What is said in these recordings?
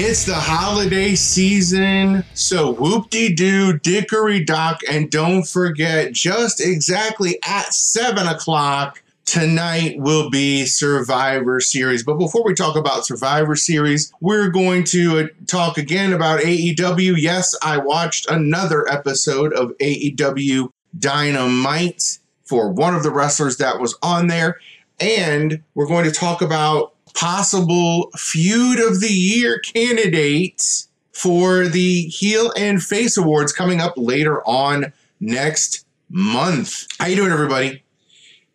It's the holiday season, so whoop de doo, dickory dock, and don't forget, just exactly at 7 o'clock tonight will be Survivor Series. But before we talk about Survivor Series, we're going to uh, talk again about AEW. Yes, I watched another episode of AEW Dynamite for one of the wrestlers that was on there. And we're going to talk about possible feud of the year candidates for the heel and face awards coming up later on next month. How you doing, everybody?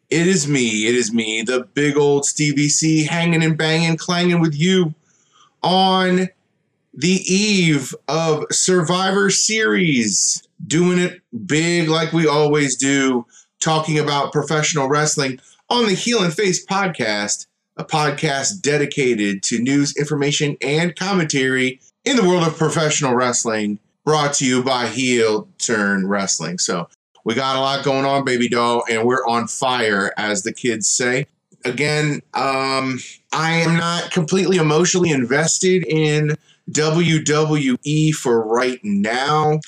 It is me. It is me, the big old Stevie C, hanging and banging, clanging with you on the eve of Survivor Series, doing it big like we always do, talking about professional wrestling on the Heel and Face podcast a podcast dedicated to news, information, and commentary in the world of professional wrestling, brought to you by Heel Turn Wrestling. So we got a lot going on, baby doll, and we're on fire, as the kids say. Again, um, I am not completely emotionally invested in WWE for right now.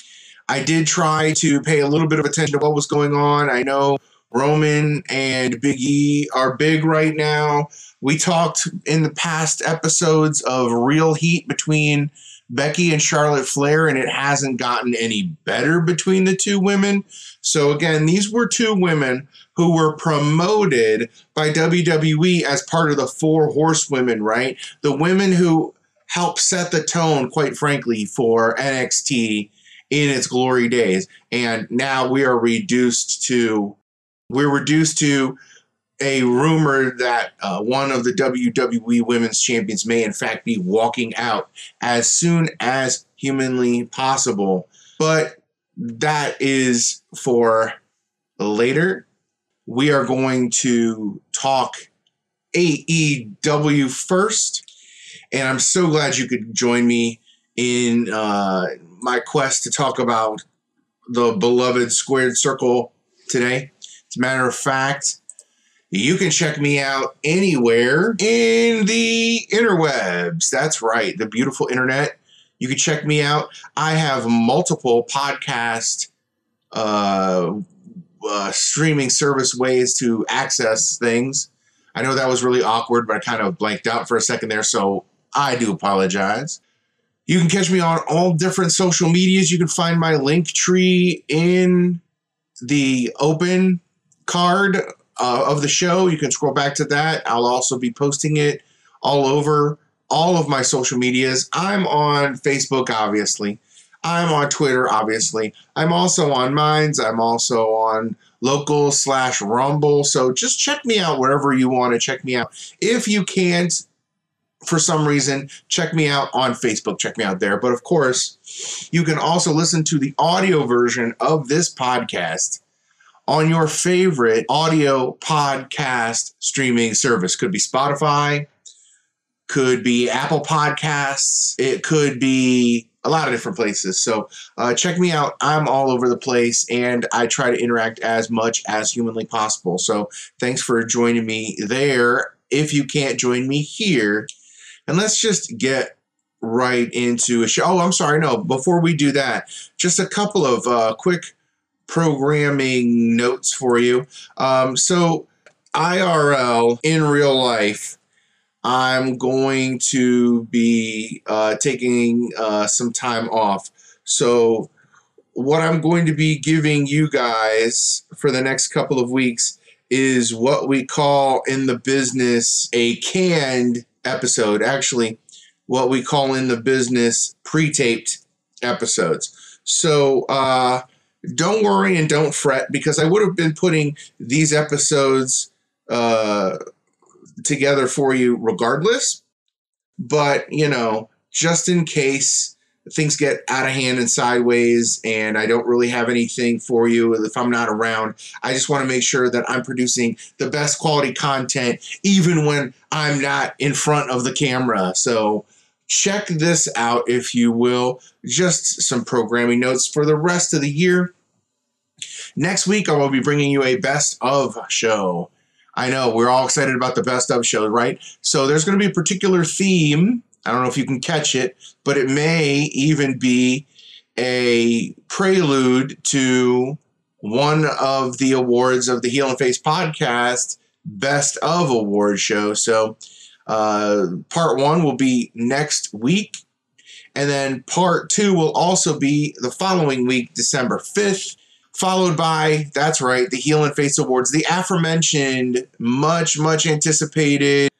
I did try to pay a little bit of attention to what was going on. I know Roman and Big E are big right now. We talked in the past episodes of real heat between Becky and Charlotte Flair, and it hasn't gotten any better between the two women. So, again, these were two women who were promoted by WWE as part of the four horsewomen, right? The women who helped set the tone, quite frankly, for NXT in its glory days. And now we are reduced to, we're reduced to a rumor that uh, one of the WWE Women's Champions may, in fact, be walking out as soon as humanly possible. But that is for later. We are going to talk AEW first. And I'm so glad you could join me in uh, my quest to talk about the beloved Squared Circle today. As a matter of fact, you can check me out anywhere in the interwebs. That's right, the beautiful internet. You can check me out. I have multiple podcast uh, uh, streaming service ways to access things. I know that was really awkward, but I kind of blanked out for a second there, so I do apologize. You can catch me on all different social medias. You can find my link tree in the open card uh, of the show. You can scroll back to that. I'll also be posting it all over all of my social medias. I'm on Facebook, obviously. I'm on Twitter, obviously. I'm also on Minds. I'm also on Local slash Rumble. So just check me out wherever you want to check me out. If you can't, for some reason, check me out on Facebook. Check me out there. But of course, you can also listen to the audio version of this podcast on your favorite audio podcast streaming service. Could be Spotify, could be Apple Podcasts, it could be a lot of different places. So uh, check me out. I'm all over the place and I try to interact as much as humanly possible. So thanks for joining me there. If you can't join me here, and let's just get right into a show. Oh, I'm sorry. No, before we do that, just a couple of uh, quick programming notes for you. Um, so, IRL in real life, I'm going to be uh, taking uh, some time off. So, what I'm going to be giving you guys for the next couple of weeks is what we call in the business a canned episode. Actually, what we call in the business pre taped episodes. So, uh, don't worry and don't fret because I would have been putting these episodes uh, together for you regardless. But, you know, just in case things get out of hand and sideways and I don't really have anything for you if I'm not around, I just want to make sure that I'm producing the best quality content even when I'm not in front of the camera. So, check this out if you will. Just some programming notes for the rest of the year. Next week, I will be bringing you a best of show. I know we're all excited about the best of show, right? So there's going to be a particular theme I don't know if you can catch it, but it may even be a prelude to one of the awards of the Heel and Face podcast best of award show. So, uh, part one will be next week. And then part two will also be the following week, December 5th, followed by, that's right, the Heel and Face Awards, the aforementioned, much, much anticipated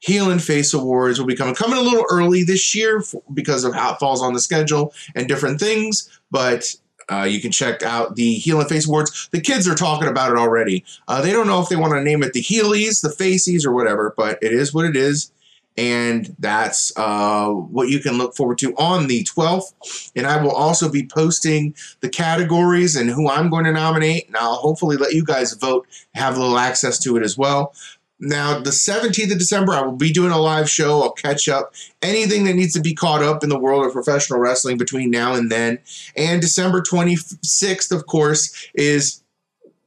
Heel and Face Awards will be coming. Coming a little early this year because of how it falls on the schedule and different things, but uh, you can check out the Heel and Face Awards. The kids are talking about it already. Uh, they don't know if they want to name it the Heelies, the Facies, or whatever, but it is what it is. And that's uh, what you can look forward to on the 12th. And I will also be posting the categories and who I'm going to nominate. And I'll hopefully let you guys vote, have a little access to it as well. Now, the 17th of December, I will be doing a live show. I'll catch up anything that needs to be caught up in the world of professional wrestling between now and then. And December 26th, of course, is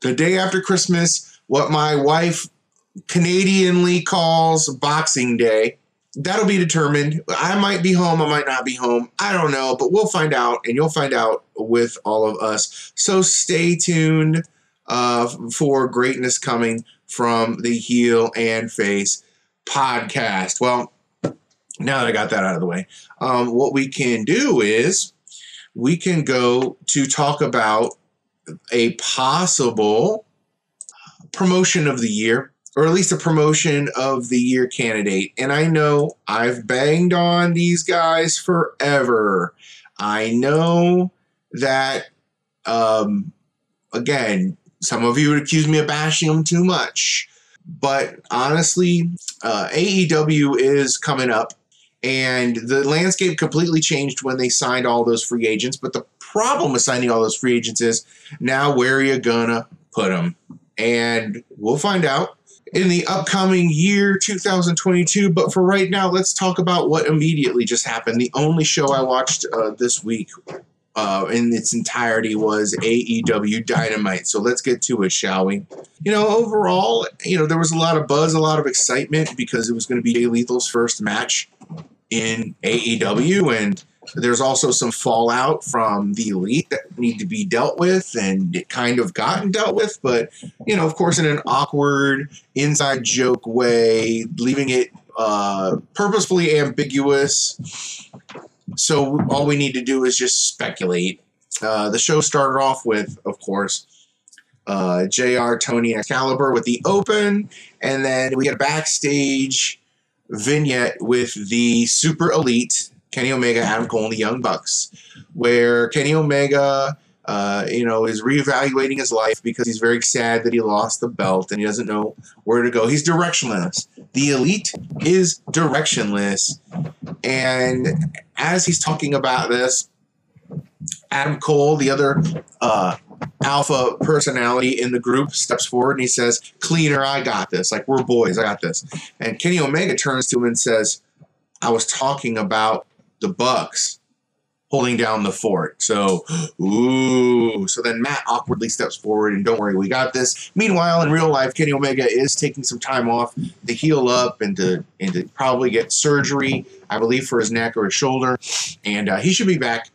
the day after Christmas, what my wife Canadianly calls Boxing Day. That'll be determined. I might be home, I might not be home. I don't know, but we'll find out, and you'll find out with all of us. So stay tuned uh, for greatness coming from the Heel and Face podcast. Well, now that I got that out of the way, um, what we can do is we can go to talk about a possible promotion of the year, or at least a promotion of the year candidate. And I know I've banged on these guys forever. I know that, um, again, some of you would accuse me of bashing them too much. But honestly, uh, AEW is coming up, and the landscape completely changed when they signed all those free agents. But the problem with signing all those free agents is now where are you gonna put them? And we'll find out in the upcoming year 2022. But for right now, let's talk about what immediately just happened. The only show I watched uh, this week uh, in its entirety was AEW Dynamite. So let's get to it, shall we? You know, overall, you know, there was a lot of buzz, a lot of excitement because it was going to be Jay Lethal's first match in AEW, and there's also some fallout from the elite that need to be dealt with, and it kind of gotten dealt with, but you know, of course, in an awkward inside joke way, leaving it uh, purposefully ambiguous so all we need to do is just speculate. Uh, the show started off with, of course, uh, JR, Tony, Excalibur with the open, and then we get a backstage vignette with the super elite Kenny Omega, Adam Cole, and the Young Bucks, where Kenny Omega uh, you know, is reevaluating his life because he's very sad that he lost the belt and he doesn't know where to go. He's directionless. The elite is directionless. And as he's talking about this, Adam Cole, the other uh, alpha personality in the group, steps forward and he says, Cleaner, I got this. Like, we're boys, I got this. And Kenny Omega turns to him and says, I was talking about the Bucks holding down the fort. So, ooh. So then Matt awkwardly steps forward and don't worry, we got this. Meanwhile, in real life, Kenny Omega is taking some time off to heal up and to and to probably get surgery, I believe, for his neck or his shoulder, and uh, he should be back.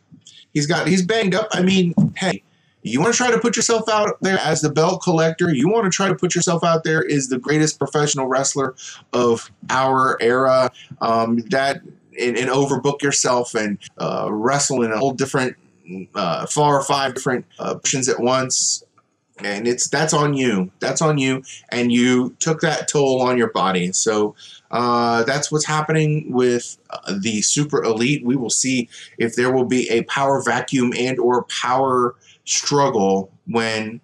He's got he's banged up. I mean, hey. You want to try to put yourself out there as the belt collector. You want to try to put yourself out there as the greatest professional wrestler of our era. Um, that and, and overbook yourself and uh, wrestle in a whole different uh, four or five different uh, positions at once. And it's that's on you. That's on you. And you took that toll on your body. So uh, that's what's happening with uh, the super elite. We will see if there will be a power vacuum and or power struggle when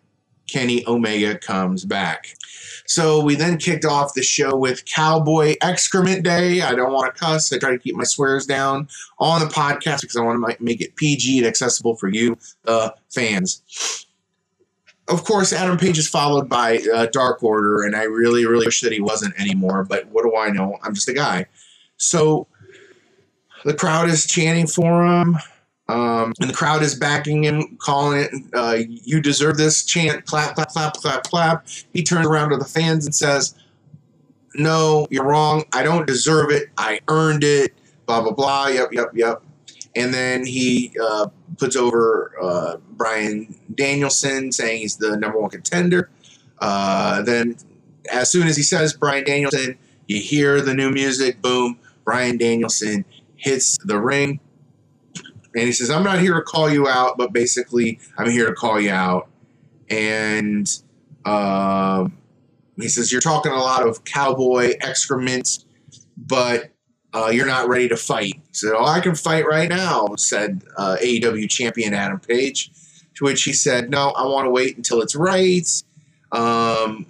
kenny omega comes back so we then kicked off the show with Cowboy Excrement Day. I don't want to cuss. I try to keep my swears down on the podcast because I want to make it PG and accessible for you, the fans. Of course, Adam Page is followed by uh, Dark Order, and I really, really wish that he wasn't anymore. But what do I know? I'm just a guy. So the crowd is chanting for him. Um, and the crowd is backing him, calling it, uh, you deserve this, chant, clap, clap, clap, clap, clap. He turns around to the fans and says, no, you're wrong. I don't deserve it. I earned it. blah blah blah. Yep, yep, yep. And then he uh, puts over uh, Bryan Danielson, saying he's the number one contender. Uh, then, as soon as he says Bryan Danielson, you hear the new music. Boom! Bryan Danielson hits the ring, and he says, "I'm not here to call you out, but basically, I'm here to call you out." And um, he says, You're talking a lot of cowboy excrement, but uh, you're not ready to fight. So oh, I can fight right now, said uh, AEW champion Adam Page. To which he said, No, I want to wait until it's right. Um,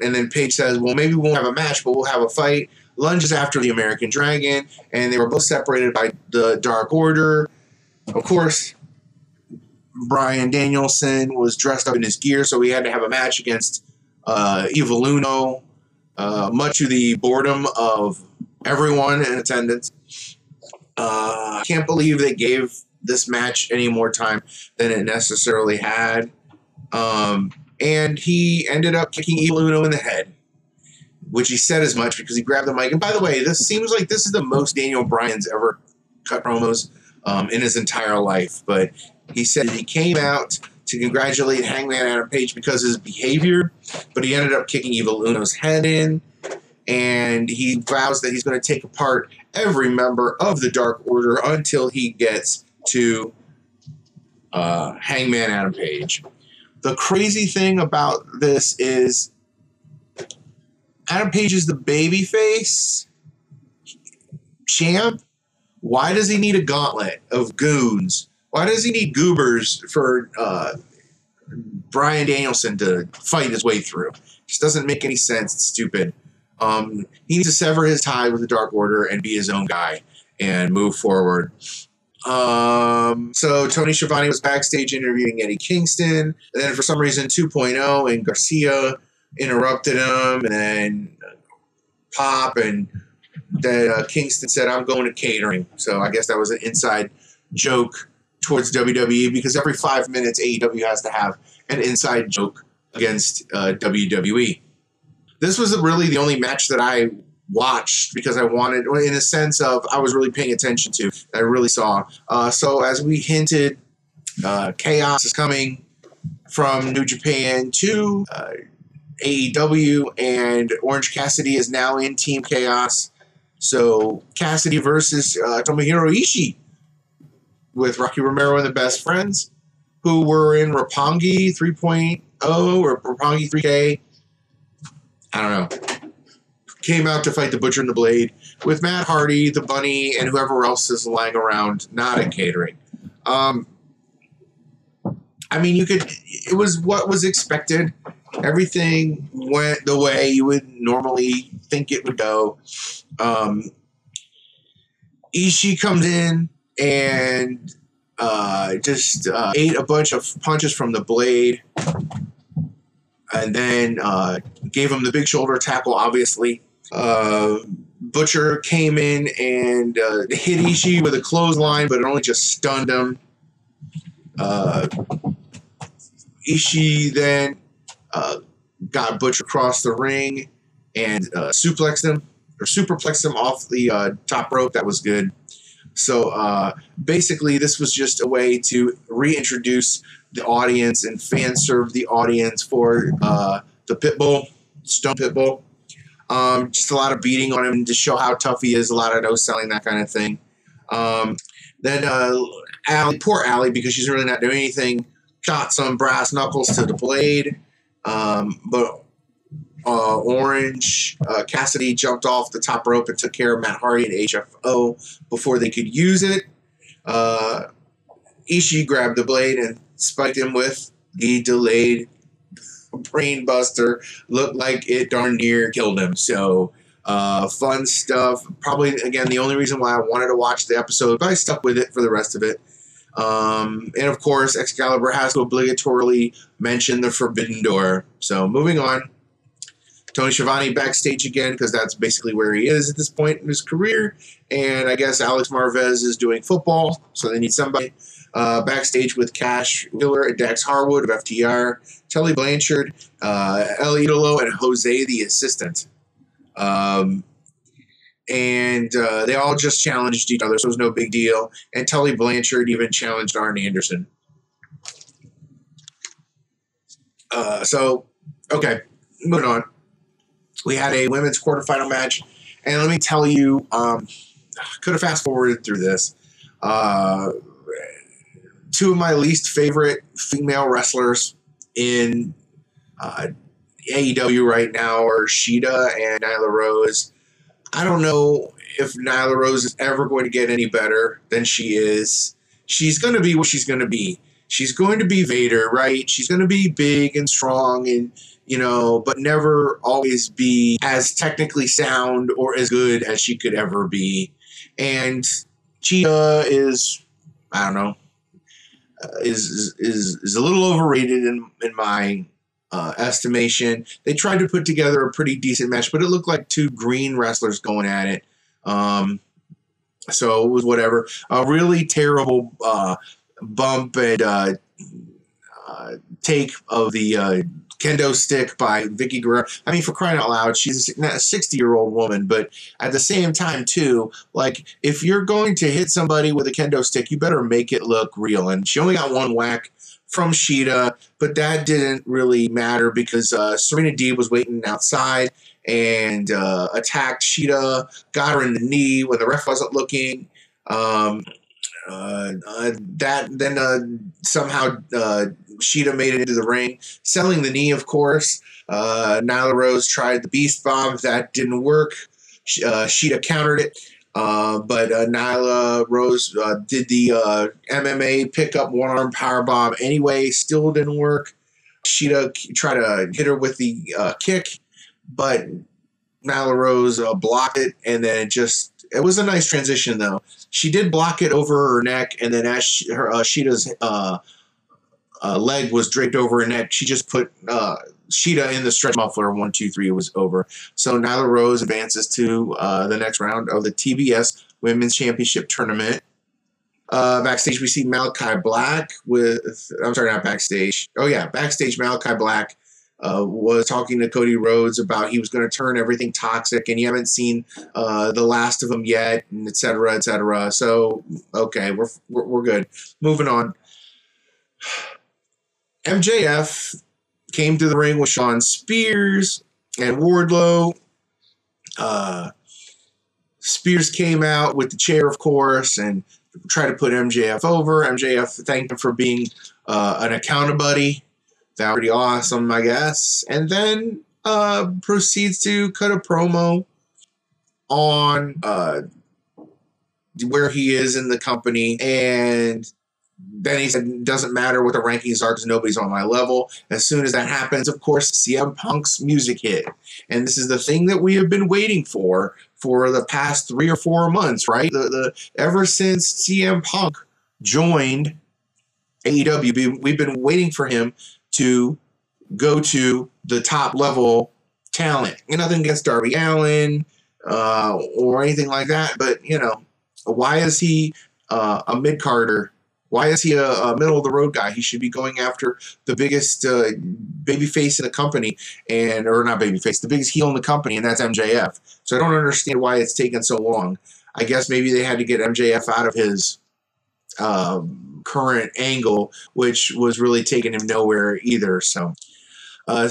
and then Page says, Well, maybe we won't have a match, but we'll have a fight. Lunges after the American Dragon, and they were both separated by the Dark Order. Of course, Bryan Danielson was dressed up in his gear, so he had to have a match against uh, Evil Uno, uh, much to the boredom of everyone in attendance. Uh, I can't believe they gave this match any more time than it necessarily had. Um, and he ended up kicking Evil Uno in the head, which he said as much because he grabbed the mic. And by the way, this seems like this is the most Daniel Bryan's ever cut promos um, in his entire life. But he said he came out to congratulate Hangman Adam Page because of his behavior, but he ended up kicking Evil Uno's head in, and he vows that he's going to take apart every member of the Dark Order until he gets to uh, Hangman Adam Page. The crazy thing about this is Adam Page is the babyface champ. Why does he need a gauntlet of goons why does he need goobers for uh, Bryan Danielson to fight his way through? Just doesn't make any sense. It's stupid. Um, he needs to sever his tie with the Dark Order and be his own guy and move forward. Um, so Tony Schiavone was backstage interviewing Eddie Kingston, and then for some reason 2.0 and Garcia interrupted him, and then Pop and then uh, Kingston said, "I'm going to catering." So I guess that was an inside joke towards WWE because every five minutes AEW has to have an inside joke against uh, WWE. This was really the only match that I watched because I wanted, in a sense of I was really paying attention to. I really saw. Uh, so as we hinted, uh, chaos is coming from New Japan to uh, AEW, and Orange Cassidy is now in Team Chaos. So Cassidy versus uh, Tomohiro Ishii with Rocky Romero and the Best Friends, who were in Roppongi 3.0 or Roppongi 3K. I don't know. Came out to fight the Butcher and the Blade with Matt Hardy, the Bunny, and whoever else is lying around, not at catering. Um, I mean, you could. It was what was expected. Everything went the way you would normally think it would go. Um, Ishii comes in, and uh, just uh, ate a bunch of punches from the blade, and then uh, gave him the big shoulder tackle. Obviously, uh, Butcher came in and uh, hit Ishii with a clothesline, but it only just stunned him. Uh, Ishii then got Butcher across the ring and suplexed him or superplexed him off the top rope. That was good. So uh, basically, this was just a way to reintroduce the audience and fan serve the audience for uh, the Pitbull, Stone Pitbull. Um, just a lot of beating on him to show how tough he is, a lot of no selling, that kind of thing. Um, then uh, Allie, poor Allie, because she's really not doing anything, shot some brass knuckles to the blade. Um, but uh, Orange. Uh, Cassidy jumped off the top rope and took care of Matt Hardy and HFO before they could use it. Uh, Ishii grabbed the blade and spiked him with the delayed brainbuster. Looked like it darn near killed him. So, uh, fun stuff. Probably, again, the only reason why I wanted to watch the episode, but I stuck with it for the rest of it. Um, and of course, Excalibur has to obligatorily mention the Forbidden Door. So, moving on. Tony Schiavone backstage again because that's basically where he is at this point in his career. And I guess Alex Marvez is doing football, so they need somebody. Uh, backstage with Cash Wheeler and Dax Harwood of FTR, Tully Blanchard, uh, El Idolo, and Jose the assistant. Um, and uh, they all just challenged each other, so it was no big deal. And Tully Blanchard even challenged Arn Anderson. Uh, so, okay, moving on. We had a women's quarterfinal match, and let me tell you, um, could have fast forwarded through this. Uh, two of my least favorite female wrestlers in uh, AEW right now are Shida and Nyla Rose. I don't know if Nyla Rose is ever going to get any better than she is. She's going to be what she's going to be. She's going to be Vader, right? She's going to be big and strong and, you know, but never always be as technically sound or as good as she could ever be. And Shida is, I don't know, uh, is, is is a little overrated in in my uh, estimation. They tried to put together a pretty decent match, but it looked like two green wrestlers going at it. Um, so it was whatever. A really terrible uh, bump and uh, uh take of the uh, kendo stick by Vickie Guerrero. I mean, for crying out loud, she's a 60 year old woman, but at the same time, too, like if you're going to hit somebody with a kendo stick, you better make it look real. And she only got one whack from Shida, but that didn't really matter because uh, Serena Deeb was waiting outside and uh, attacked Shida, got her in the knee when the ref wasn't looking. Um, uh, uh, that then uh, somehow uh, Shida made it into the ring, selling the knee, of course. Uh, Nyla Rose tried the Beast Bomb. That didn't work. Uh, Shida countered it. Uh, but uh, Nyla Rose uh, did the uh, MMA pickup one arm power bomb anyway, still didn't work. Shida tried to hit her with the uh, kick, but Nyla Rose blocked it, and then it just it was a nice transition though. She did block it over her neck, and then as she, her uh, leg was draped over her neck. She just put Shida in the stretch muffler. One, two, three was over. So Nyla Rose advances to uh, the next round of the TBS Women's Championship Tournament. Uh, backstage, we see Malakai Black with. I'm sorry, not backstage. Oh yeah, backstage. Malakai Black uh, was talking to Cody Rhodes about he was going to turn everything toxic, and you haven't seen uh, the last of them yet, and et cetera, et cetera. So okay, we're we're, we're good. Moving on. MJF came to the ring with Shawn Spears and Wardlow. Uh, Spears came out with the chair, of course, and tried to put MJF over. MJF thanked him for being uh, an account buddy. That pretty awesome, I guess. And then uh, proceeds to cut a promo on uh, where he is in the company and then he said, doesn't matter what the rankings are because nobody's on my level. As soon as that happens, of course, CM Punk's music hit. And this is the thing that we have been waiting for for the past three or four months, right? The, the Ever since CM Punk joined AEW, we've been waiting for him to go to the top level talent. Nothing against Darby Allin uh, or anything like that, but, you know, why is he uh, a mid carder why is he a, a, middle of the road guy? He should be going after the biggest uh, baby face in the company, and or not baby face, the biggest heel in the company, and that's MJF. So I don't understand why it's taken so long. I guess maybe they had to get MJF out of his um, current angle, which was really taking him nowhere either. So uh,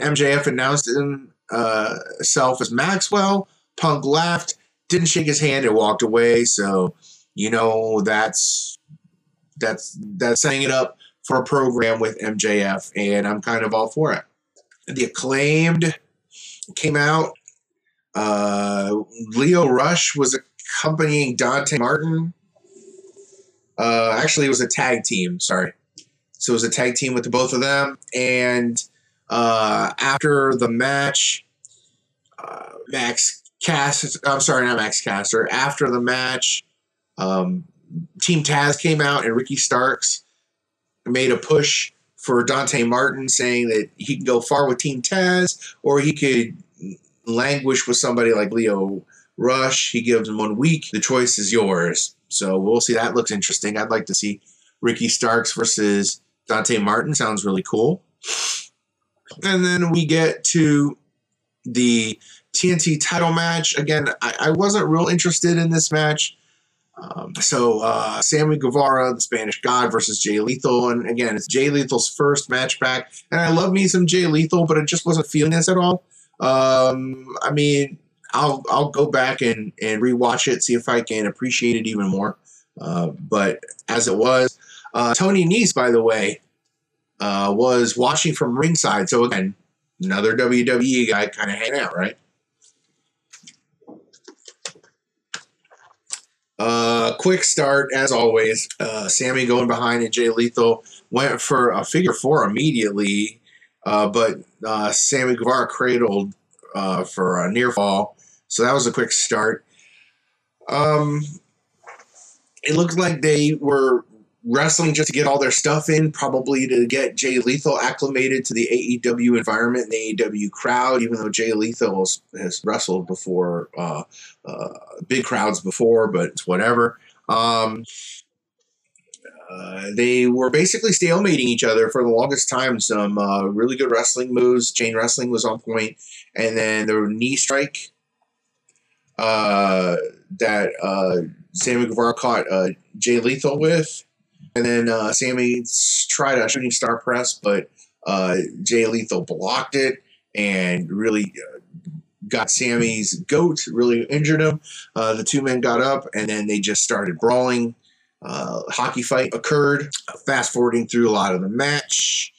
MJF announced himself uh, as Maxwell. Punk laughed, didn't shake his hand, and walked away. So you know that's that's that's setting it up for a program with MJF, and I'm kind of all for it. The acclaimed came out. Uh, Lio Rush was accompanying Dante Martin. Uh, actually, it was a tag team. Sorry, so it was a tag team with the both of them. And uh, after the match, uh, Max Cast. I'm sorry, not Max Caster. After the match, um, Team Taz came out and Ricky Starks made a push for Dante Martin, saying that he can go far with Team Taz or he could languish with somebody like Lio Rush. He gives him one week. The choice is yours. So we'll see. That looks interesting. I'd like to see Ricky Starks versus Dante Martin. Sounds really cool. And then we get to the TNT title match. Again, I, I wasn't real interested in this match. Um, so uh, Sammy Guevara, the Spanish God, versus Jay Lethal, and again, it's Jay Lethal's first match back. And I love me some Jay Lethal, but I just wasn't feeling this at all. Um, I mean, I'll I'll go back and and rewatch it, see if I can appreciate it even more. Uh, but as it was, uh, Tony Nese, by the way, uh, was watching from ringside. So again, another WWE guy kind of hanging out, right? Uh, quick start as always. Uh, Sammy going behind and Jay Lethal went for a figure four immediately, uh, but uh, Sammy Guevara cradled uh, for a near fall. So that was a quick start. Um, it looked like they were wrestling just to get all their stuff in, probably to get Jay Lethal acclimated to the AEW environment and the AEW crowd, even though Jay Lethal has, wrestled before, uh, uh, big crowds before, but it's whatever. Um, uh, they were basically stalemating each other for the longest time. Some uh, really good wrestling moves. Chain wrestling was on point, and then the knee strike uh, that uh, Sammy Guevara caught Jay Lethal with, and then uh, Sammy tried a shooting star press, but uh, Jay Lethal blocked it and really uh, got Sammy's goat, really injured him. Uh, the two men got up and then they just started brawling. Uh, hockey fight occurred. Fast forwarding through a lot of the match.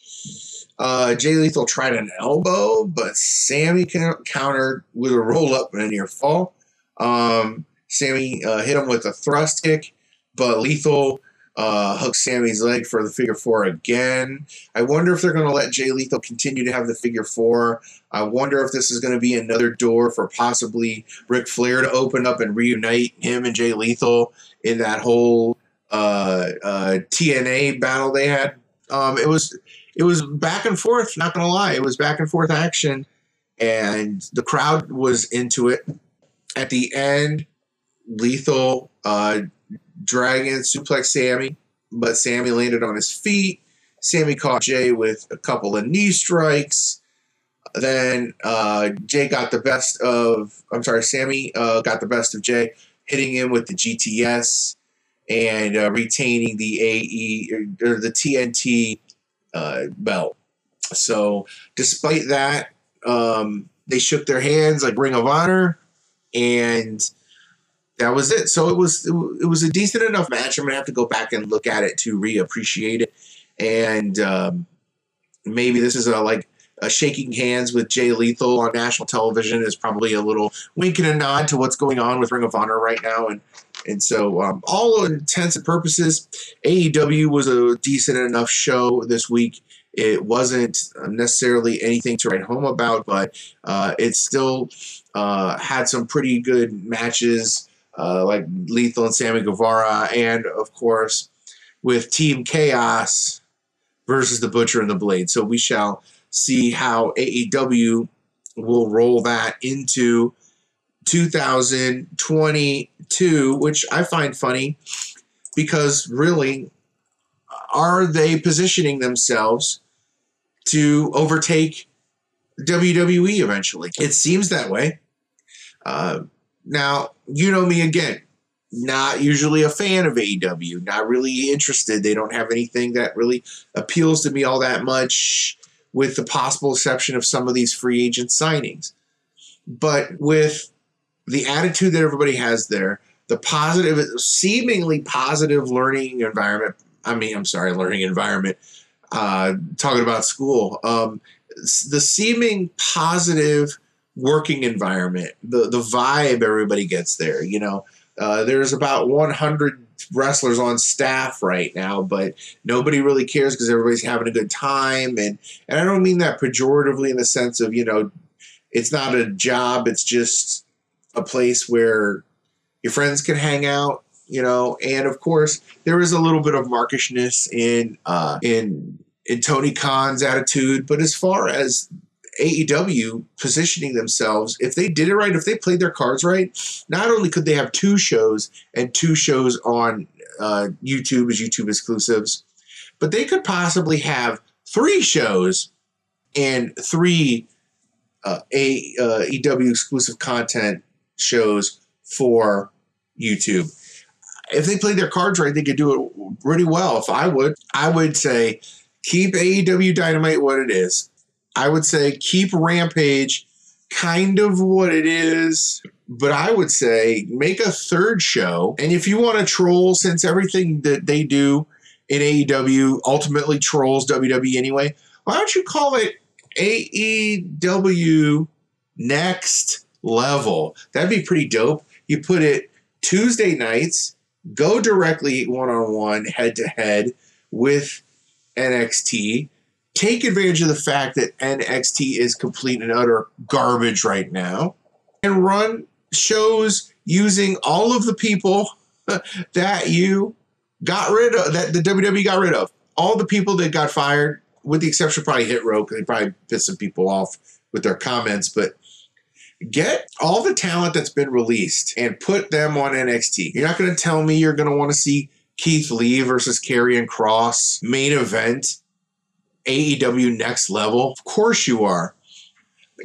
Uh, Jay Lethal tried an elbow, but Sammy countered with a roll up and a near fall. Um, Sammy uh, hit him with a thrust kick, but Lethal uh, hook Sammy's leg for the figure four again. I wonder if they're going to let Jay Lethal continue to have the figure four. I wonder if this is going to be another door for possibly Ric Flair to open up and reunite him and Jay Lethal in that whole uh, uh, TNA battle they had. Um, it was it was back and forth. Not going to lie, it was back and forth action, and the crowd was into it. At the end, Lethal uh, Dragon suplex Sammy, but Sammy landed on his feet. Sammy caught Jay with a couple of knee strikes. Then uh, Jay got the best of, I'm sorry, Sammy uh, got the best of Jay, hitting him with the GTS and uh, retaining the AE or, the TNT uh, belt. So, despite that, um, they shook their hands like Ring of Honor, and that was it. So it was it was a decent enough match. I'm gonna have to go back and look at it to reappreciate it, and um, maybe this is a like a shaking hands with Jay Lethal on national television is probably a little wink and a nod to what's going on with Ring of Honor right now, and and so um, all intents and purposes, AEW was a decent enough show this week. It wasn't necessarily anything to write home about, but uh, it still uh, had some pretty good matches uh, like Lethal and Sammy Guevara, and of course with Team Chaos versus the Butcher and the Blade. So we shall see how AEW will roll that into 2022, which I find funny because really, are they positioning themselves to overtake WWE eventually? It seems that way. Uh, now, you know me again. Not usually a fan of AEW, not really interested. They don't have anything that really appeals to me all that much, with the possible exception of some of these free agent signings. But with the attitude that everybody has there, the positive, seemingly positive learning environment. I mean, I'm sorry, learning environment. Uh, talking about school, um, the seeming positive working environment, the the vibe everybody gets there. You know, uh, there's about 100 wrestlers on staff right now, but nobody really cares because everybody's having a good time. And and I don't mean that pejoratively in the sense of you know, it's not a job. It's just a place where your friends can hang out. You know, and of course there is a little bit of markishness in uh, in in Tony Khan's attitude, but as far as AEW positioning themselves, if they did it right, if they played their cards right, not only could they have two shows and two shows on uh, YouTube as YouTube exclusives, but they could possibly have three shows and three uh, a uh, exclusive content shows for YouTube. If they played their cards right, they could do it pretty well. If I would, I would say keep AEW Dynamite what it is. I would say keep Rampage kind of what it is, but I would say make a third show. And if you want to troll, since everything that they do in AEW ultimately trolls WWE anyway, why don't you call it AEW Next Level? That'd be pretty dope. You put it Tuesday nights, go directly one on one, head to head with NXT. Take advantage of the fact that NXT is complete and utter garbage right now and run shows using all of the people that you got rid of, that the WWE got rid of. All the people that got fired, with the exception of probably Hit Row, because they probably pissed some people off with their comments, but get all the talent that's been released and put them on NXT. You're not going to tell me you're going to want to see Keith Lee versus Karrion Kross main event AEW next level. Of course you are.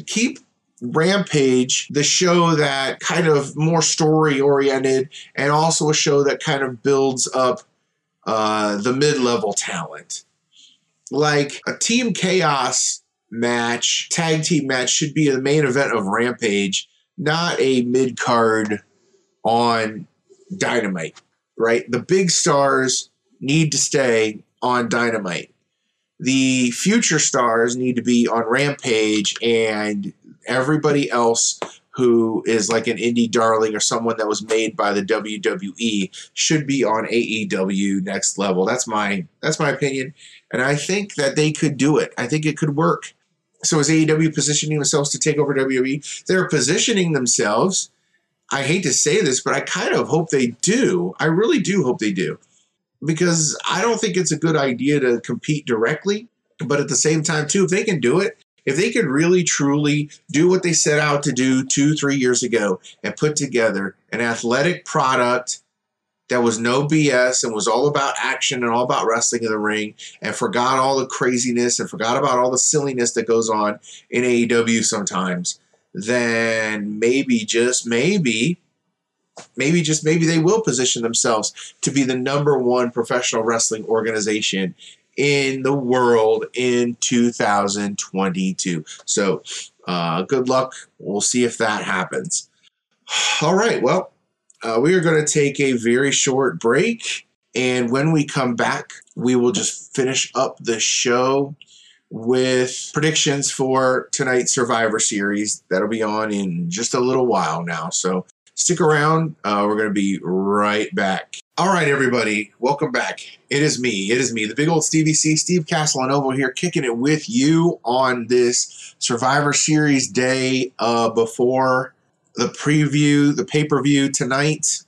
Keep Rampage, the show that kind of more story oriented, and also a show that kind of builds up uh, the mid level talent. Like a Team Chaos match, tag team match, should be the main event of Rampage, not a mid card on Dynamite, right? The big stars need to stay on Dynamite. The future stars need to be on Rampage, and everybody else who is like an indie darling or someone that was made by the WWE should be on AEW next level. That's my that's my opinion, and I think that they could do it. I think it could work. So is AEW positioning themselves to take over WWE? They're positioning themselves. I hate to say this, but I kind of hope they do. I really do hope they do. Because I don't think it's a good idea to compete directly. But at the same time, too, if they can do it, if they could really truly do what they set out to do two, three years ago and put together an athletic product that was no BS and was all about action and all about wrestling in the ring and forgot all the craziness and forgot about all the silliness that goes on in AEW sometimes, then maybe, just maybe, maybe just maybe they will position themselves to be the number one professional wrestling organization in the world in 2022. So, uh, good luck. We'll see if that happens. All right. Well, uh, we are going to take a very short break. And when we come back, we will just finish up the show with predictions for tonight's Survivor Series. That'll be on in just a little while now. So stick around. Uh, we're going to be right back. All right, everybody, welcome back. It is me. It is me, the big old Stevie C, Steve Castellanovo here, kicking it with you on this Survivor Series day uh, before the preview, the pay per view tonight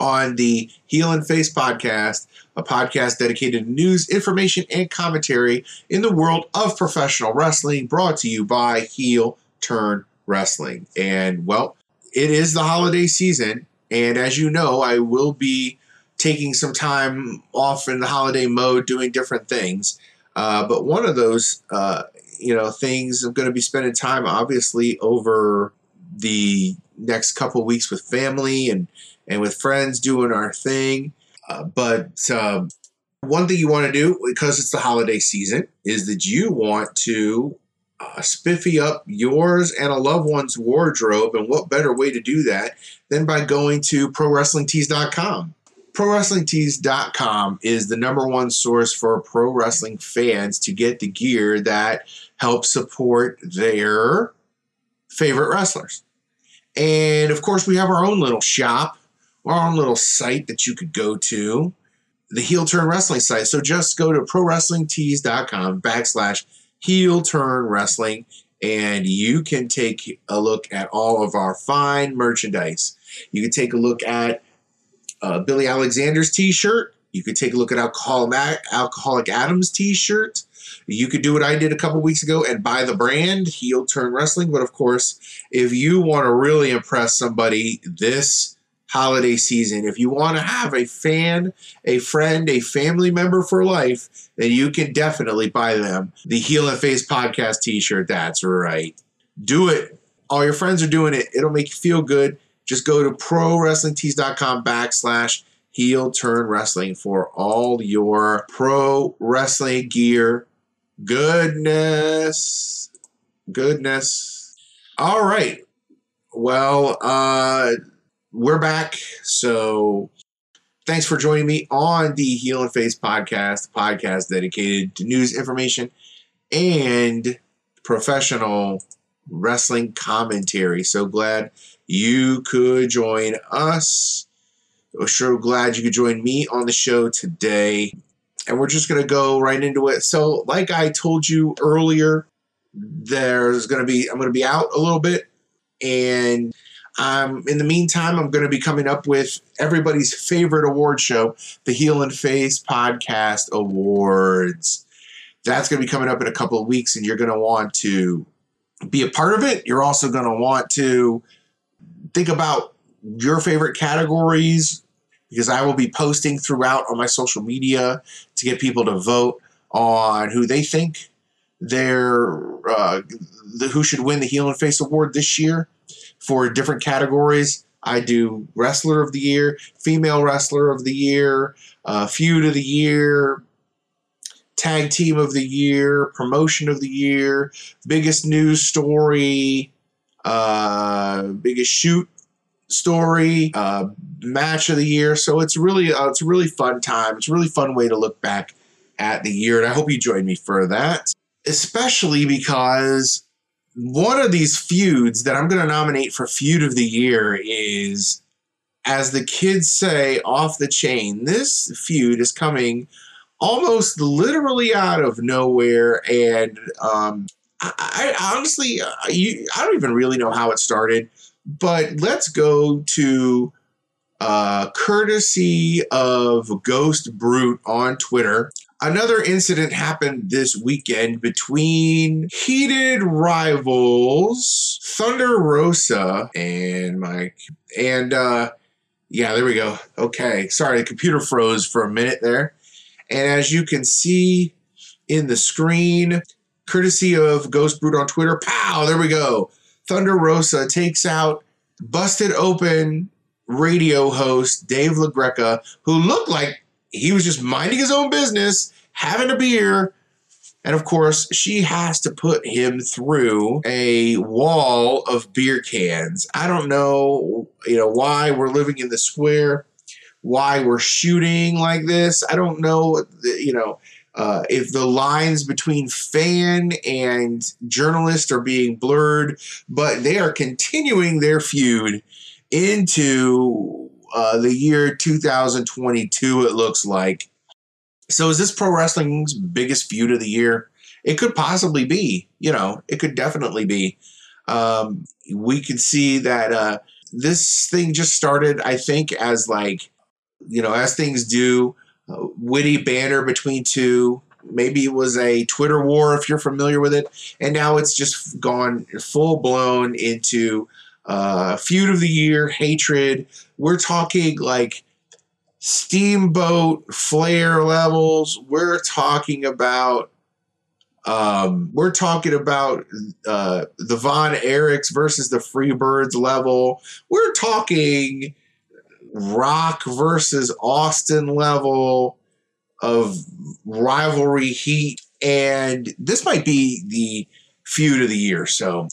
on the Heel and Face podcast, a podcast dedicated to news, information, and commentary in the world of professional wrestling, brought to you by Heel Turn Wrestling. And well, it is the holiday season, and as you know, I will be taking some time off in the holiday mode doing different things. Uh, but one of those, uh, you know, things I'm going to be spending time obviously over the next couple weeks with family and and with friends doing our thing. Uh, but um, one thing you want to do because it's the holiday season is that you want to uh, spiffy up yours and a loved one's wardrobe. And what better way to do that than by going to ProWrestlingTees.com? ProWrestlingTees.com is the number one source for pro wrestling fans to get the gear that helps support their favorite wrestlers. And of course, we have our own little shop, our own little site that you could go to, the Heel Turn Wrestling site. So just go to ProWrestlingTees.com backslash Heel Turn Wrestling, and you can take a look at all of our fine merchandise. You can take a look at uh, Billy Alexander's T-shirt. You could take a look at Alcoholic, Adams T-shirt. You could do what I did a couple weeks ago and buy the brand Heel Turn Wrestling. But of course, if you want to really impress somebody this holiday season, if you want to have a fan, a friend, a family member for life, then you can definitely buy them the Heel and Face Podcast T-shirt. That's right. Do it. All your friends are doing it. It'll make you feel good. Just go to prowrestlingtees.com backslash heel turn wrestling for all your pro wrestling gear. Goodness. Goodness. All right. Well, uh, we're back. So thanks for joining me on the Heel and Face podcast, podcast dedicated to news, information, and professional wrestling commentary. So glad you could join us. I'm sure glad you could join me on the show today. And we're just going to go right into it. So, like I told you earlier, there's going to be, I'm going to be out a little bit. And um, in the meantime, I'm going to be coming up with everybody's favorite award show, the Heel and Face Podcast Awards. That's going to be coming up in a couple of weeks, and you're going to want to be a part of it. You're also going to want to think about your favorite categories because I will be posting throughout on my social media to get people to vote on who they think their uh, the, who should win the Heel and Face Award this year for different categories. I do Wrestler of the Year, Female Wrestler of the Year, uh, Feud of the Year, Tag Team of the Year, Promotion of the Year, Biggest News Story, uh, Biggest Shoot Story, uh, Match of the Year. So it's really uh, it's a really fun time. It's a really fun way to look back at the year, and I hope you join me for that. Especially because one of these feuds that I'm going to nominate for feud of the year is, as the kids say, off the chain. This feud is coming almost literally out of nowhere, and um, I, I, honestly, uh, I don't even really know how it started. But let's go to uh, courtesy of Ghost Brute on Twitter. Another incident happened this weekend between heated rivals Thunder Rosa and Mike. And uh, yeah, there we go. Okay. Sorry, the computer froze for a minute there. And as you can see in the screen, courtesy of Ghost Brute on Twitter, pow, there we go. Thunder Rosa takes out busted open radio host Dave LaGreca, who looked like he was just minding his own business, having a beer. And of course, she has to put him through a wall of beer cans. I don't know, you know, why we're living in the square, why we're shooting like this. I don't know, you know, uh, if the lines between fan and journalist are being blurred, but they are continuing their feud into uh, the year 2022, it looks like. So, is this pro wrestling's biggest feud of the year? It could possibly be. You know, it could definitely be. Um, we could see that uh, this thing just started, I think, as like, you know, as things do, uh, witty banner between two. Maybe it was a Twitter war if you're familiar with it. And now it's just gone full blown into uh, feud of the year, hatred. We're talking like Steamboat Flair levels. We're talking about um, we're talking about uh, the Von Erichs versus the Freebirds level. We're talking Rock versus Austin level of rivalry heat. And this might be the feud of the year. So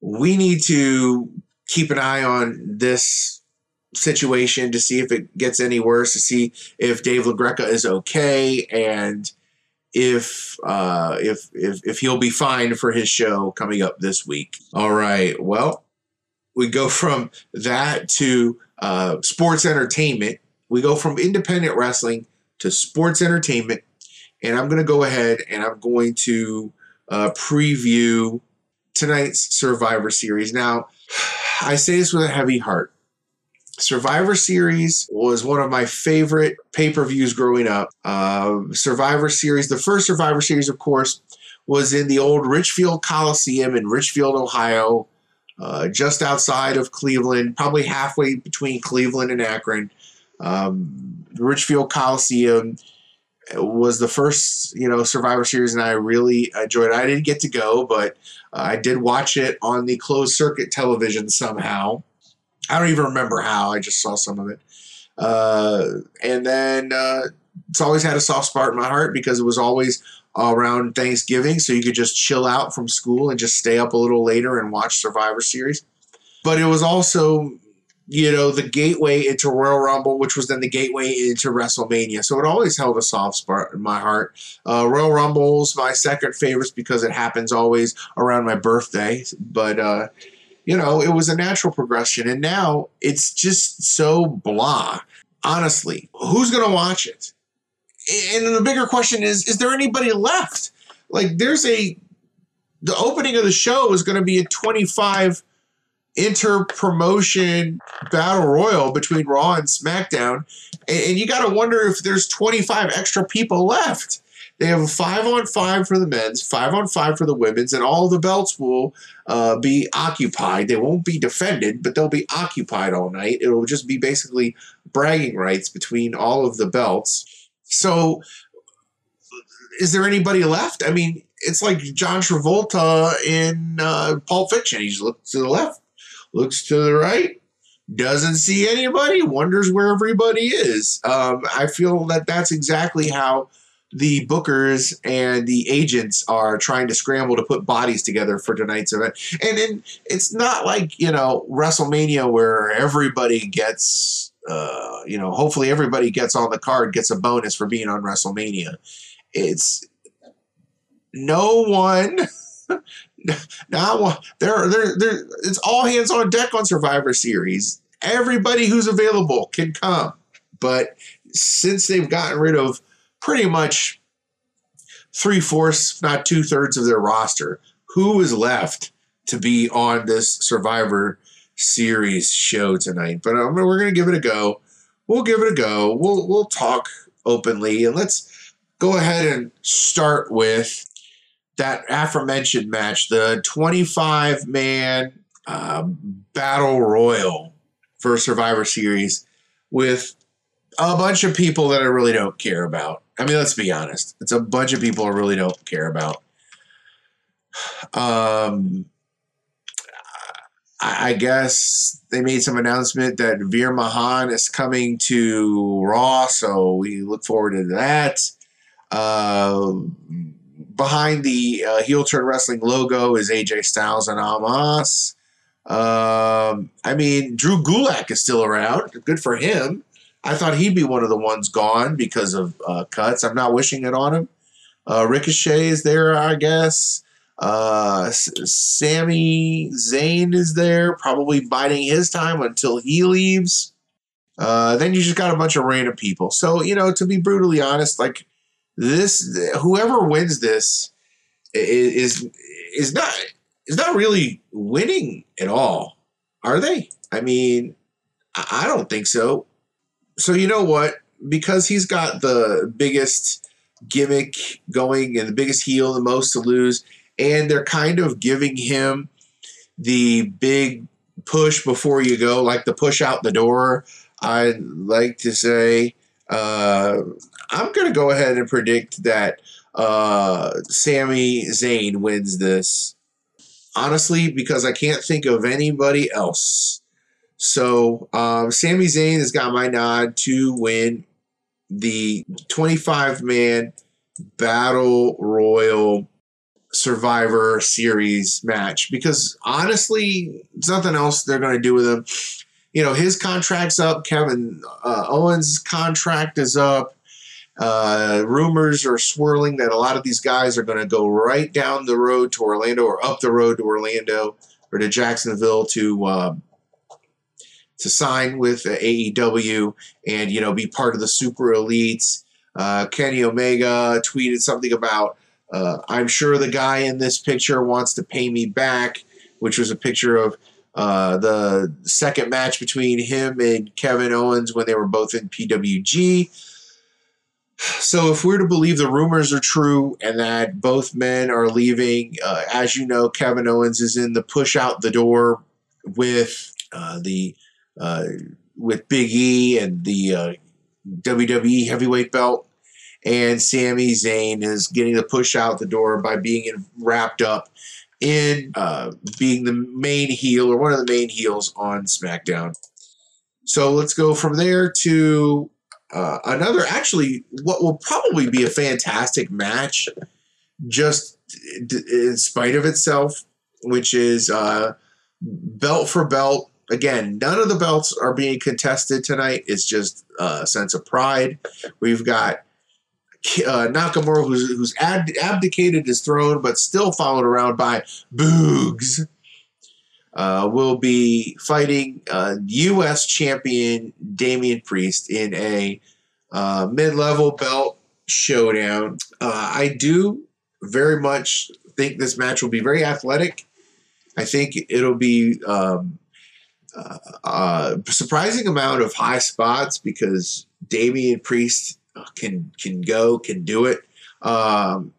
we need to keep an eye on this situation to see if it gets any worse, to see if Dave LaGreca is okay and if uh, if if if he'll be fine for his show coming up this week. All right. Well, we go from that to uh, sports entertainment. We go from independent wrestling to sports entertainment, and I'm going to go ahead and I'm going to uh, preview tonight's Survivor Series. Now, I say this with a heavy heart. Survivor Series was one of my favorite pay per views growing up. Uh, Survivor Series, the first Survivor Series, of course, was in the old Richfield Coliseum in Richfield, Ohio, uh, just outside of Cleveland, probably halfway between Cleveland and Akron. Um, Richfield Coliseum was the first, you know, Survivor Series, and I really enjoyed it. I didn't get to go, but I did watch it on the closed circuit television somehow. I don't even remember how. I just saw some of it. Uh, and then uh, it's always had a soft spot in my heart because it was always around Thanksgiving, so you could just chill out from school and just stay up a little later and watch Survivor Series. But it was also, you know, the gateway into Royal Rumble, which was then the gateway into WrestleMania. So it always held a soft spot in my heart. Uh, Royal Rumble's my second favorite because it happens always around my birthday. But uh, you know, it was a natural progression. And now it's just so blah. Honestly, who's going to watch it? And the bigger question is is there anybody left? Like, there's a. The opening of the show is going to be a 25 inter promotion battle royal between Raw and SmackDown. And, you got to wonder if there's 25 extra people left. They have a five on five for the men's, five on five for the women's, and all the belts will uh, be occupied. They won't be defended, but they'll be occupied all night. It'll just be basically bragging rights between all of the belts. So, is there anybody left? I mean, it's like John Travolta in uh, Pulp Fiction. He looks to the left, looks to the right, doesn't see anybody, wonders where everybody is. Um, I feel that that's exactly how the bookers and the agents are trying to scramble to put bodies together for tonight's event. And, it's not like, you know, WrestleMania where everybody gets, uh, you know, hopefully everybody gets on the card, gets a bonus for being on WrestleMania. It's no one. now there, there, there. It's all hands on deck on Survivor Series. Everybody who's available can come, but since they've gotten rid of pretty much three fourths, not two thirds of their roster. Who is left to be on this Survivor Series show tonight? But um, we're going to give it a go. We'll give it a go. We'll we'll talk openly and let's go ahead and start with that aforementioned match, the 25 man uh, battle royal for Survivor Series with a bunch of people that I really don't care about. I mean, let's be honest. It's a bunch of people I really don't care about. Um, I, guess they made some announcement that Veer Mahaan is coming to Raw, so we look forward to that. Uh, behind the uh, heel turn wrestling logo is AJ Styles and Omos. Um, I mean, Drew Gulak is still around. Good for him. I thought he'd be one of the ones gone because of uh, cuts. I'm not wishing it on him. Uh, Ricochet is there, I guess. Uh, S- Sami Zayn is there, probably biding his time until he leaves. Uh, then you just got a bunch of random people. So you know, to be brutally honest, like this, whoever wins this is is not is not really winning at all, are they? I mean, I don't think so so you know what? Because he's got the biggest gimmick going and the biggest heel, the most to lose, and they're kind of giving him the big push before you go, like the push out the door. I'd like to say uh, I'm going to go ahead and predict that uh, Sami Zayn wins this. Honestly, because I can't think of anybody else so um, Sami Zayn has got my nod to win the 25 man Battle Royal Survivor Series match because honestly, there's nothing else they're going to do with him. You know, his contract's up. Kevin uh, Owens' contract is up. Uh, rumors are swirling that a lot of these guys are going to go right down the road to Orlando or up the road to Orlando or to Jacksonville to uh, to sign with AEW and you know be part of the super elites. Uh, Kenny Omega tweeted something about uh, I'm sure the guy in this picture wants to pay me back, which was a picture of uh, the second match between him and Kevin Owens when they were both in PWG. So, if we're to believe the rumors are true and that both men are leaving, uh, as you know, Kevin Owens is in the push out the door with uh, the uh, with Big E and the uh, WWE heavyweight belt. And Sami Zayn is getting the push out the door by being in, wrapped up in uh, being the main heel or one of the main heels on SmackDown. So let's go from there to uh, another, actually, what will probably be a fantastic match, just in spite of itself, which is uh, belt for belt. Again, none of the belts are being contested tonight. It's just a sense of pride. We've got uh, Nakamura, who's, who's abdicated his throne, but still followed around by Boogs uh, will be fighting uh, U.S. champion Damian Priest in a uh, mid-level belt showdown. Uh, I do very much think this match will be very athletic. I think it'll be um, uh, a surprising amount of high spots because Damian Priest can can go, can do it. Um,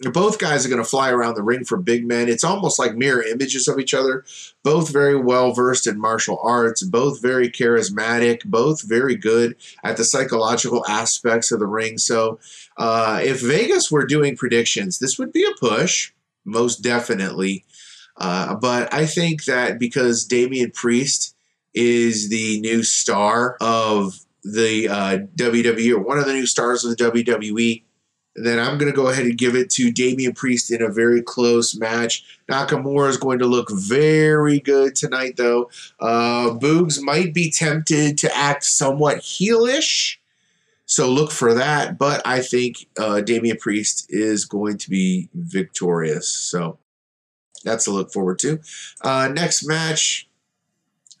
both guys are going to fly around the ring for big men. It's almost like mirror images of each other. Both very well versed in martial arts, both very charismatic, both very good at the psychological aspects of the ring. So, uh, if Vegas were doing predictions, this would be a push, most definitely. Uh, but I think that because Damian Priest is the new star of the uh, WWE, or one of the new stars of the WWE, then I'm going to go ahead and give it to Damian Priest in a very close match. Nakamura is going to look very good tonight, though. Uh, Boogs might be tempted to act somewhat heelish, so look for that. But I think uh, Damian Priest is going to be victorious. So that's a look forward to. Uh, next match,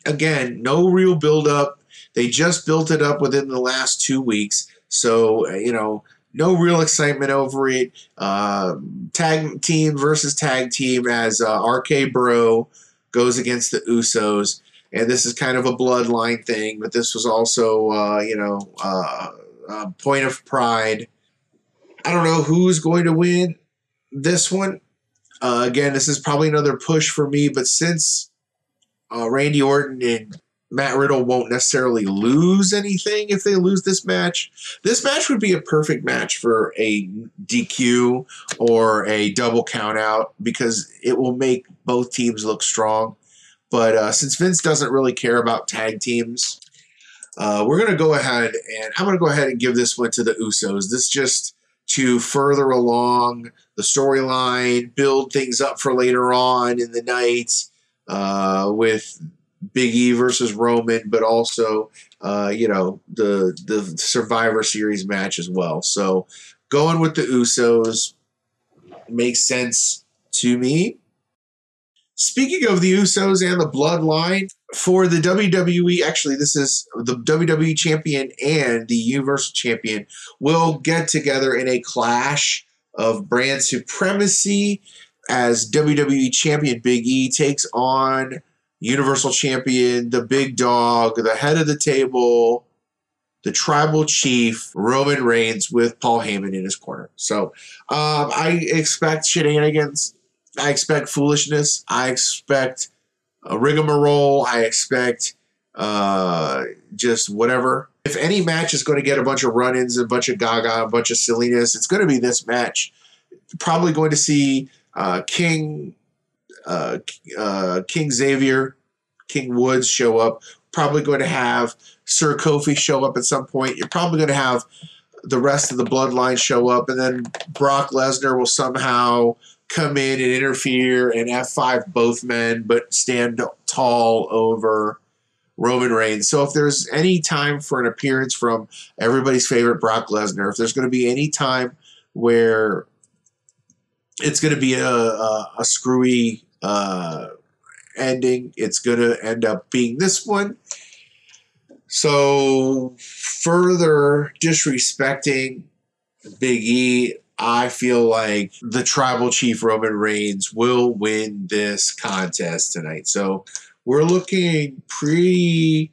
again, no real build up. They just built it up within the last two weeks. So, you know, no real excitement over it. Uh, tag team versus tag team as uh, RK Bro goes against the Usos. And this is kind of a bloodline thing, but this was also, uh, you know, uh, a point of pride. I don't know who's going to win this one. Uh, again, this is probably another push for me, but since uh, Randy Orton and Matt Riddle won't necessarily lose anything if they lose this match. This match would be a perfect match for a DQ or a double count out because it will make both teams look strong. But uh, since Vince doesn't really care about tag teams, uh, we're going to go ahead and I'm going to go ahead and give this one to the Usos. This just to further along the storyline, build things up for later on in the night uh, with Big E versus Roman, but also uh, you know the the Survivor Series match as well. So going with the Usos makes sense to me. Speaking of the Usos and the Bloodline, for the WWE, actually, this is the WWE Champion and the Universal Champion will get together in a clash of brand supremacy as WWE Champion Big E takes on Universal Champion, the big dog, the head of the table, the tribal chief, Roman Reigns, with Paul Heyman in his corner. So um, I expect shenanigans. I expect foolishness. I expect a rigmarole. I expect uh, just whatever. If any match is going to get a bunch of run ins, a bunch of gaga, a bunch of silliness, it's going to be this match. Probably going to see uh, King uh, uh, King Xavier, King Woods show up. Probably going to have Sir Kofi show up at some point. You're probably going to have the rest of the bloodline show up, and then Brock Lesnar will somehow come in and interfere and F5 both men, but stand tall over Roman Reigns. So if there's any time for an appearance from everybody's favorite Brock Lesnar, if there's going to be any time where it's going to be a, a, a screwy uh, ending. It's going to end up being this one. So, further disrespecting Big E, I feel like the tribal chief Roman Reigns will win this contest tonight. So, we're looking pretty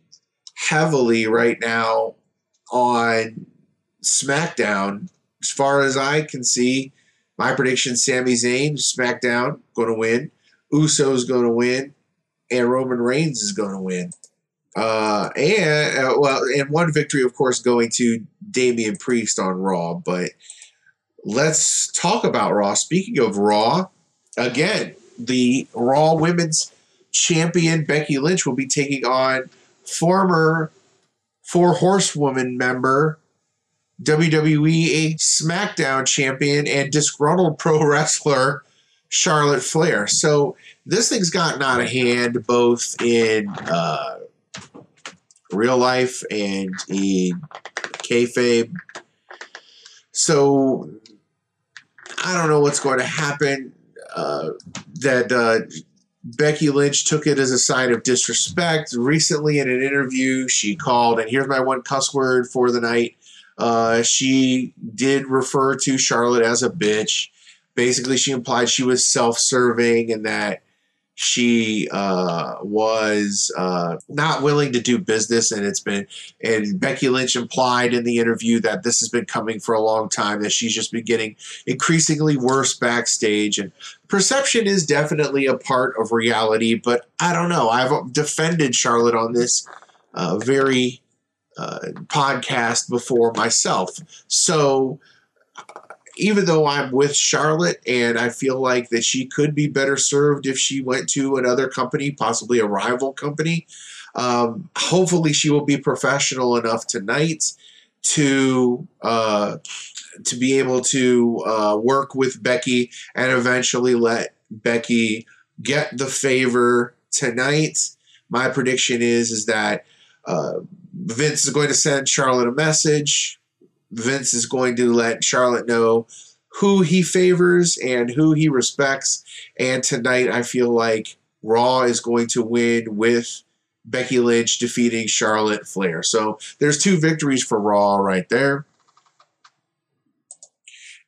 heavily right now on SmackDown. As far as I can see, my prediction Sami Zayn, SmackDown, going to win. Uso's going to win, and Roman Reigns is going to win. Uh, and uh, well, and one victory, of course, going to Damian Priest on Raw. But let's talk about Raw. Speaking of Raw, again, the Raw Women's Champion Becky Lynch will be taking on former Four Horsewoman member, WWE SmackDown champion, and disgruntled pro wrestler Charlotte Flair. So this thing's gotten out of hand both in uh, real life and in kayfabe. So I don't know what's going to happen. Uh, that uh, Becky Lynch took it as a sign of disrespect. Recently, in an interview, she called, and here's my one cuss word for the night. Uh, she did refer to Charlotte as a bitch. Basically, she implied she was self serving and that she uh, was uh, not willing to do business, and it's been. And Becky Lynch implied in the interview that this has been coming for a long time. That she's just been getting increasingly worse backstage, and perception is definitely a part of reality. But I don't know. I've defended Charlotte on this uh, very uh, podcast before myself, so even though I'm with Charlotte and I feel like that she could be better served if she went to another company, possibly a rival company, um, hopefully she will be professional enough tonight to uh, to be able to uh, work with Becky and eventually let Becky get the favor tonight. My prediction is is that uh, Vince is going to send Charlotte a message Vince is going to let Charlotte know who he favors and who he respects. And tonight, I feel like Raw is going to win with Becky Lynch defeating Charlotte Flair. So there's two victories for Raw right there.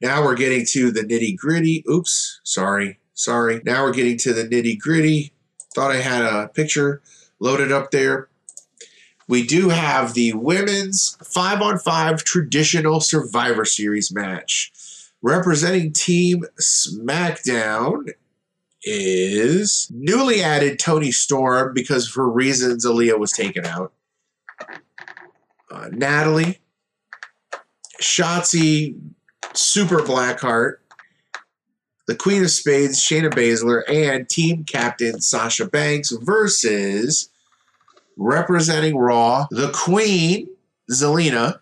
Now we're getting to the nitty gritty. Oops, sorry, sorry. Now we're getting to the nitty gritty. Thought I had a picture loaded up there we do have the women's five on five traditional Survivor Series match. Representing Team SmackDown is newly added Toni Storm because for reasons Aaliyah was taken out. Uh, Natalie, Shotzi, Super Blackheart, the Queen of Spades, Shayna Baszler, and Team Captain Sasha Banks versus representing Raw, the Queen, Zelina,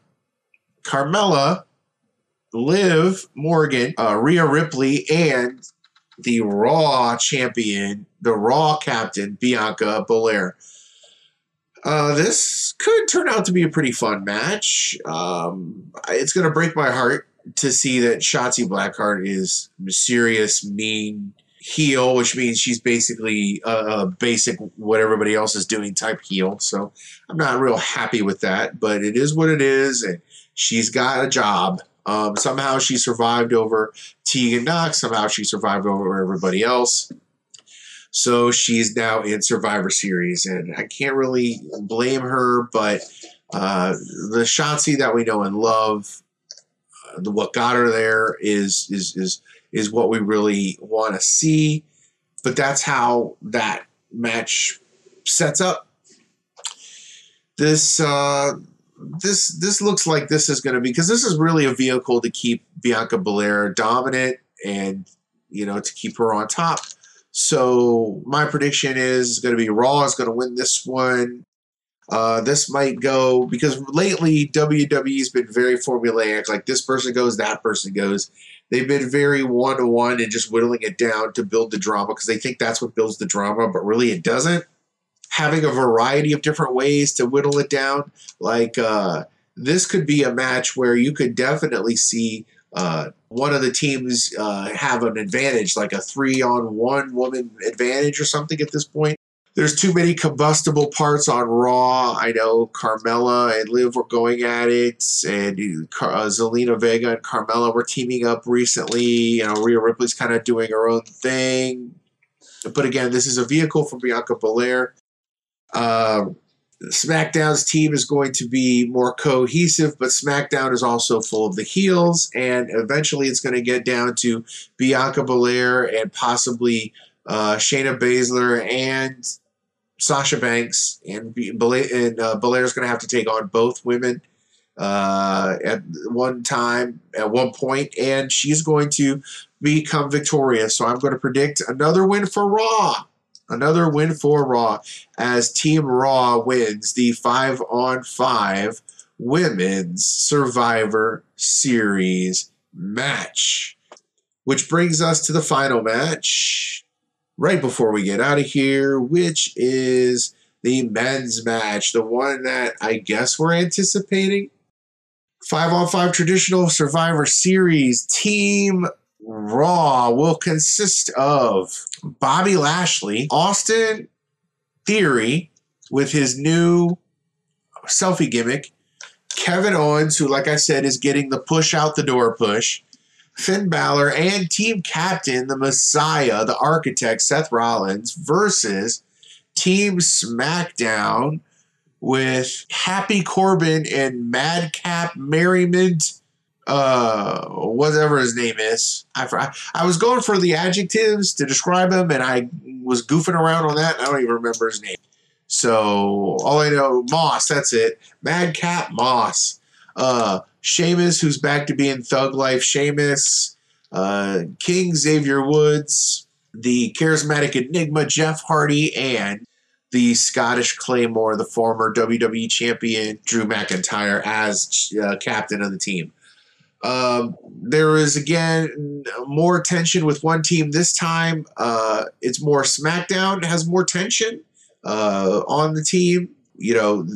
Carmella, Liv Morgan, uh, Rhea Ripley, and the Raw champion, the Raw captain, Bianca Belair. Uh, this could turn out to be a pretty fun match. Um, it's going to break my heart to see that Shotzi Blackheart is mysterious, mean, heel, which means she's basically a, a, basic what everybody else is doing type heel. So I'm not real happy with that, but it is what it is, and she's got a job. Um, somehow she survived over Tegan Nox. Somehow she survived over everybody else. So she's now in Survivor Series, and I can't really blame her. But uh, the Shotzi that we know and love, the, what got her there is is is is what we really want to see. But that's how that match sets up. This uh, this this looks like this is going to be because this is really a vehicle to keep Bianca Belair dominant and you know to keep her on top. So my prediction is going to be Raw is going to win this one. Uh, this might go because lately WWE's been very formulaic. Like this person goes, that person goes. They've been very one to one and just whittling it down to build the drama because they think that's what builds the drama, but really it doesn't. Having a variety of different ways to whittle it down, like uh, this could be a match where you could definitely see uh, one of the teams uh, have an advantage, like a three on one woman advantage or something at this point there's too many combustible parts on Raw. I know Carmella and Liv were going at it, and uh, Zelina Vega and Carmella were teaming up recently. You know, Rhea Ripley's kind of doing her own thing. But again, this is a vehicle for Bianca Belair. Uh, SmackDown's team is going to be more cohesive, but SmackDown is also full of the heels, and eventually it's going to get down to Bianca Belair and possibly uh, Shayna Baszler and Sasha Banks and, and uh, going to have to take on both women uh, at one time, at one point, and she's going to become victorious. So I'm going to predict another win for Raw. Another win for Raw as Team Raw wins the five on five Women's Survivor Series match. Which brings us to the final match right before we get out of here, which is the men's match, the one that I guess we're anticipating. Five on five traditional Survivor Series Team Raw will consist of Bobby Lashley, Austin Theory with his new selfie gimmick, Kevin Owens, who, like I said, is getting the push out the door push, Finn Balor, and team captain, the Messiah, the architect, Seth Rollins, versus Team SmackDown with Happy Corbin and Madcap Merriment, uh, whatever his name is. I, I was going for the adjectives to describe him, and I was goofing around on that. I don't even remember his name. So all I know, Moss, that's it. Madcap Moss. Uh, Sheamus, who's back to being Thug Life Sheamus. Uh, King Xavier Woods, the charismatic Enigma Jeff Hardy, and the Scottish Claymore, the former WWE champion Drew McIntyre, as uh, captain of the team. Um, there is again more tension with one team this time. Uh, it's more SmackDown has more tension uh, on the team. You know,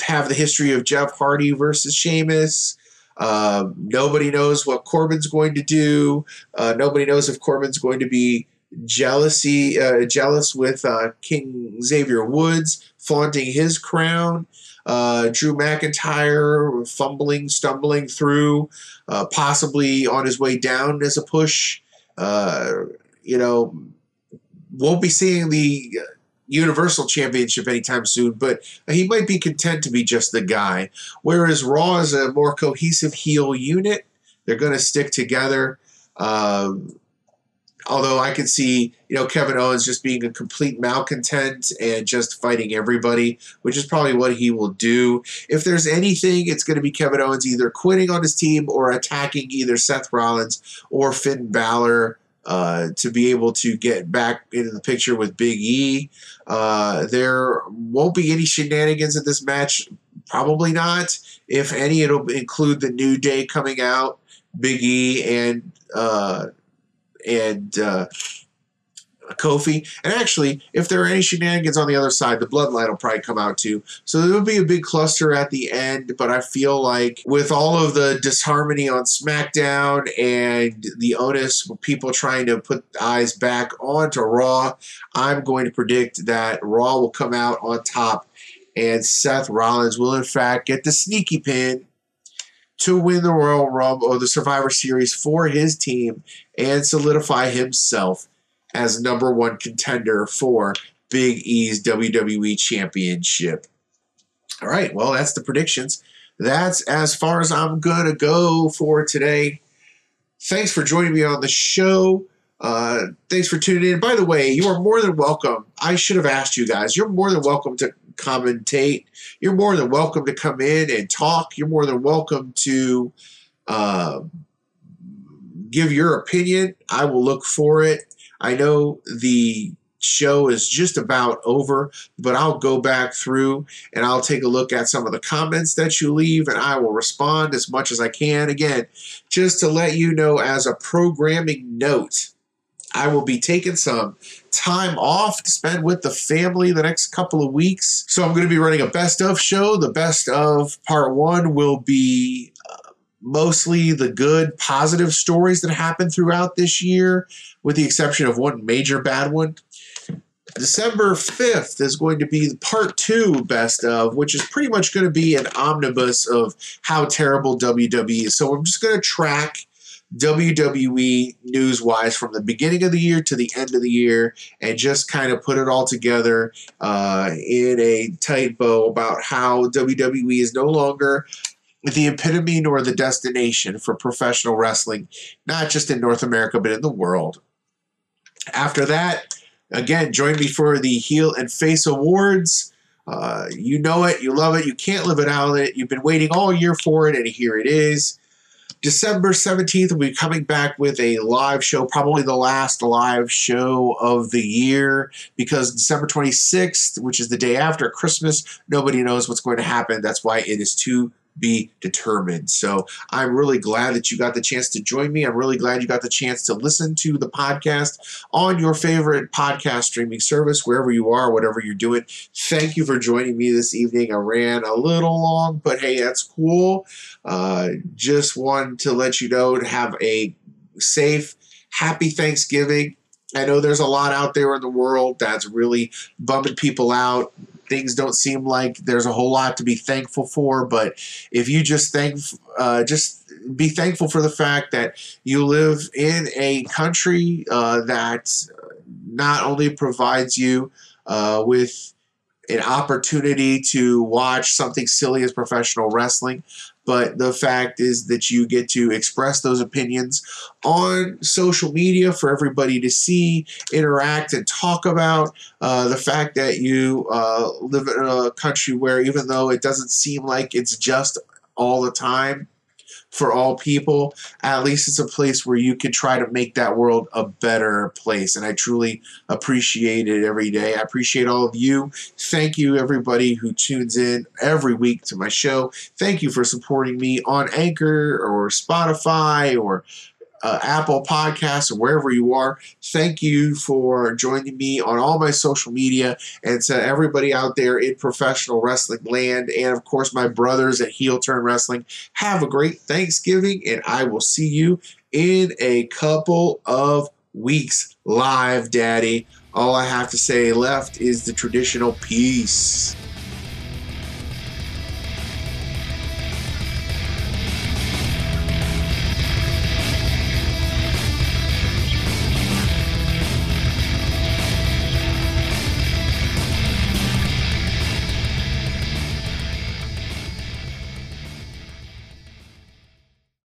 have the history of Jeff Hardy versus Sheamus. Uh, nobody knows what Corbin's going to do. Uh, nobody knows if Corbin's going to be jealousy, uh, jealous with uh, King Xavier Woods flaunting his crown. Uh, Drew McIntyre fumbling, stumbling through, uh, possibly on his way down as a push. you know, won't be seeing the Universal Championship anytime soon, but he might be content to be just the guy. Whereas Raw is a more cohesive heel unit. They're going to stick together. Um, although I could see, you know, Kevin Owens just being a complete malcontent and just fighting everybody, which is probably what he will do. If there's anything, it's going to be Kevin Owens either quitting on his team or attacking either Seth Rollins or Finn Balor uh, to be able to get back into the picture with Big E. Uh, there won't be any shenanigans in this match. Probably not. If any, it'll include the New Day coming out, Big E, and uh, and uh, Kofi. And actually, if there are any shenanigans on the other side, the Bloodline will probably come out too. So there will be a big cluster at the end. But I feel like with all of the disharmony on SmackDown and the onus people trying to put eyes back onto Raw, I'm going to predict that Raw will come out on top. And Seth Rollins will, in fact, get the sneaky pin to win the Royal Rumble or the Survivor Series for his team and solidify himself as number one contender for Big E's WWE Championship. All right, well, that's the predictions. That's as far as I'm going to go for today. Thanks for joining me on the show. Uh, thanks for tuning in. By the way, you are more than welcome. I should have asked you guys. You're more than welcome to commentate. You're more than welcome to come in and talk. You're more than welcome to uh, give your opinion. I will look for it. I know the show is just about over, but I'll go back through and I'll take a look at some of the comments that you leave and I will respond as much as I can. Again, just to let you know as a programming note, I will be taking some time off to spend with the family the next couple of weeks. So I'm going to be running a best of show. The best of part one will be mostly the good, positive stories that happened throughout this year with the exception of one major bad one. December 5th is going to be part two best of, which is pretty much going to be an omnibus of how terrible WWE is. So I'm just going to track WWE news wise from the beginning of the year to the end of the year and just kind of put it all together uh, in a tight bow about how WWE is no longer the epitome nor the destination for professional wrestling, not just in North America, but in the world. After that, again, join me for the Heel and Face Awards Uh, you know it, you love it, you can't live without it. You've been waiting all year for it, and here it is. December 17th, we'll be coming back with a live show, probably the last live show of the year, because December 26th, which is the day after Christmas, nobody knows what's going to happen. That's why it is too be determined. So I'm really glad that you got the chance to join me. I'm really glad you got the chance to listen to the podcast on your favorite podcast streaming service, wherever you are, whatever you're doing. Thank you for joining me this evening. I ran a little long, but hey, that's cool. Uh, just wanted to let you know to have a safe, happy Thanksgiving. I know there's a lot out there in the world that's really bumming people out things don't seem like there's a whole lot to be thankful for. But if you just thank, uh, just be thankful for the fact that you live in a country uh, that not only provides you uh, with an opportunity to watch something silly as professional wrestling, but the fact is that you get to express those opinions on social media for everybody to see, interact, and talk about. Uh, the fact that you uh, live in a country where, even though it doesn't seem like it's just all the time, for all people, at least it's a place where you can try to make that world a better place. And I truly appreciate it every day. I appreciate all of you. Thank you, everybody who tunes in every week to my show. Thank you for supporting me on Anchor or Spotify or uh, Apple Podcasts or wherever you are. Thank you for joining me on all my social media and to everybody out there in professional wrestling land and of course my brothers at Heel Turn Wrestling. Have a great Thanksgiving and I will see you in a couple of weeks live, Daddy. All I have to say left is the traditional peace.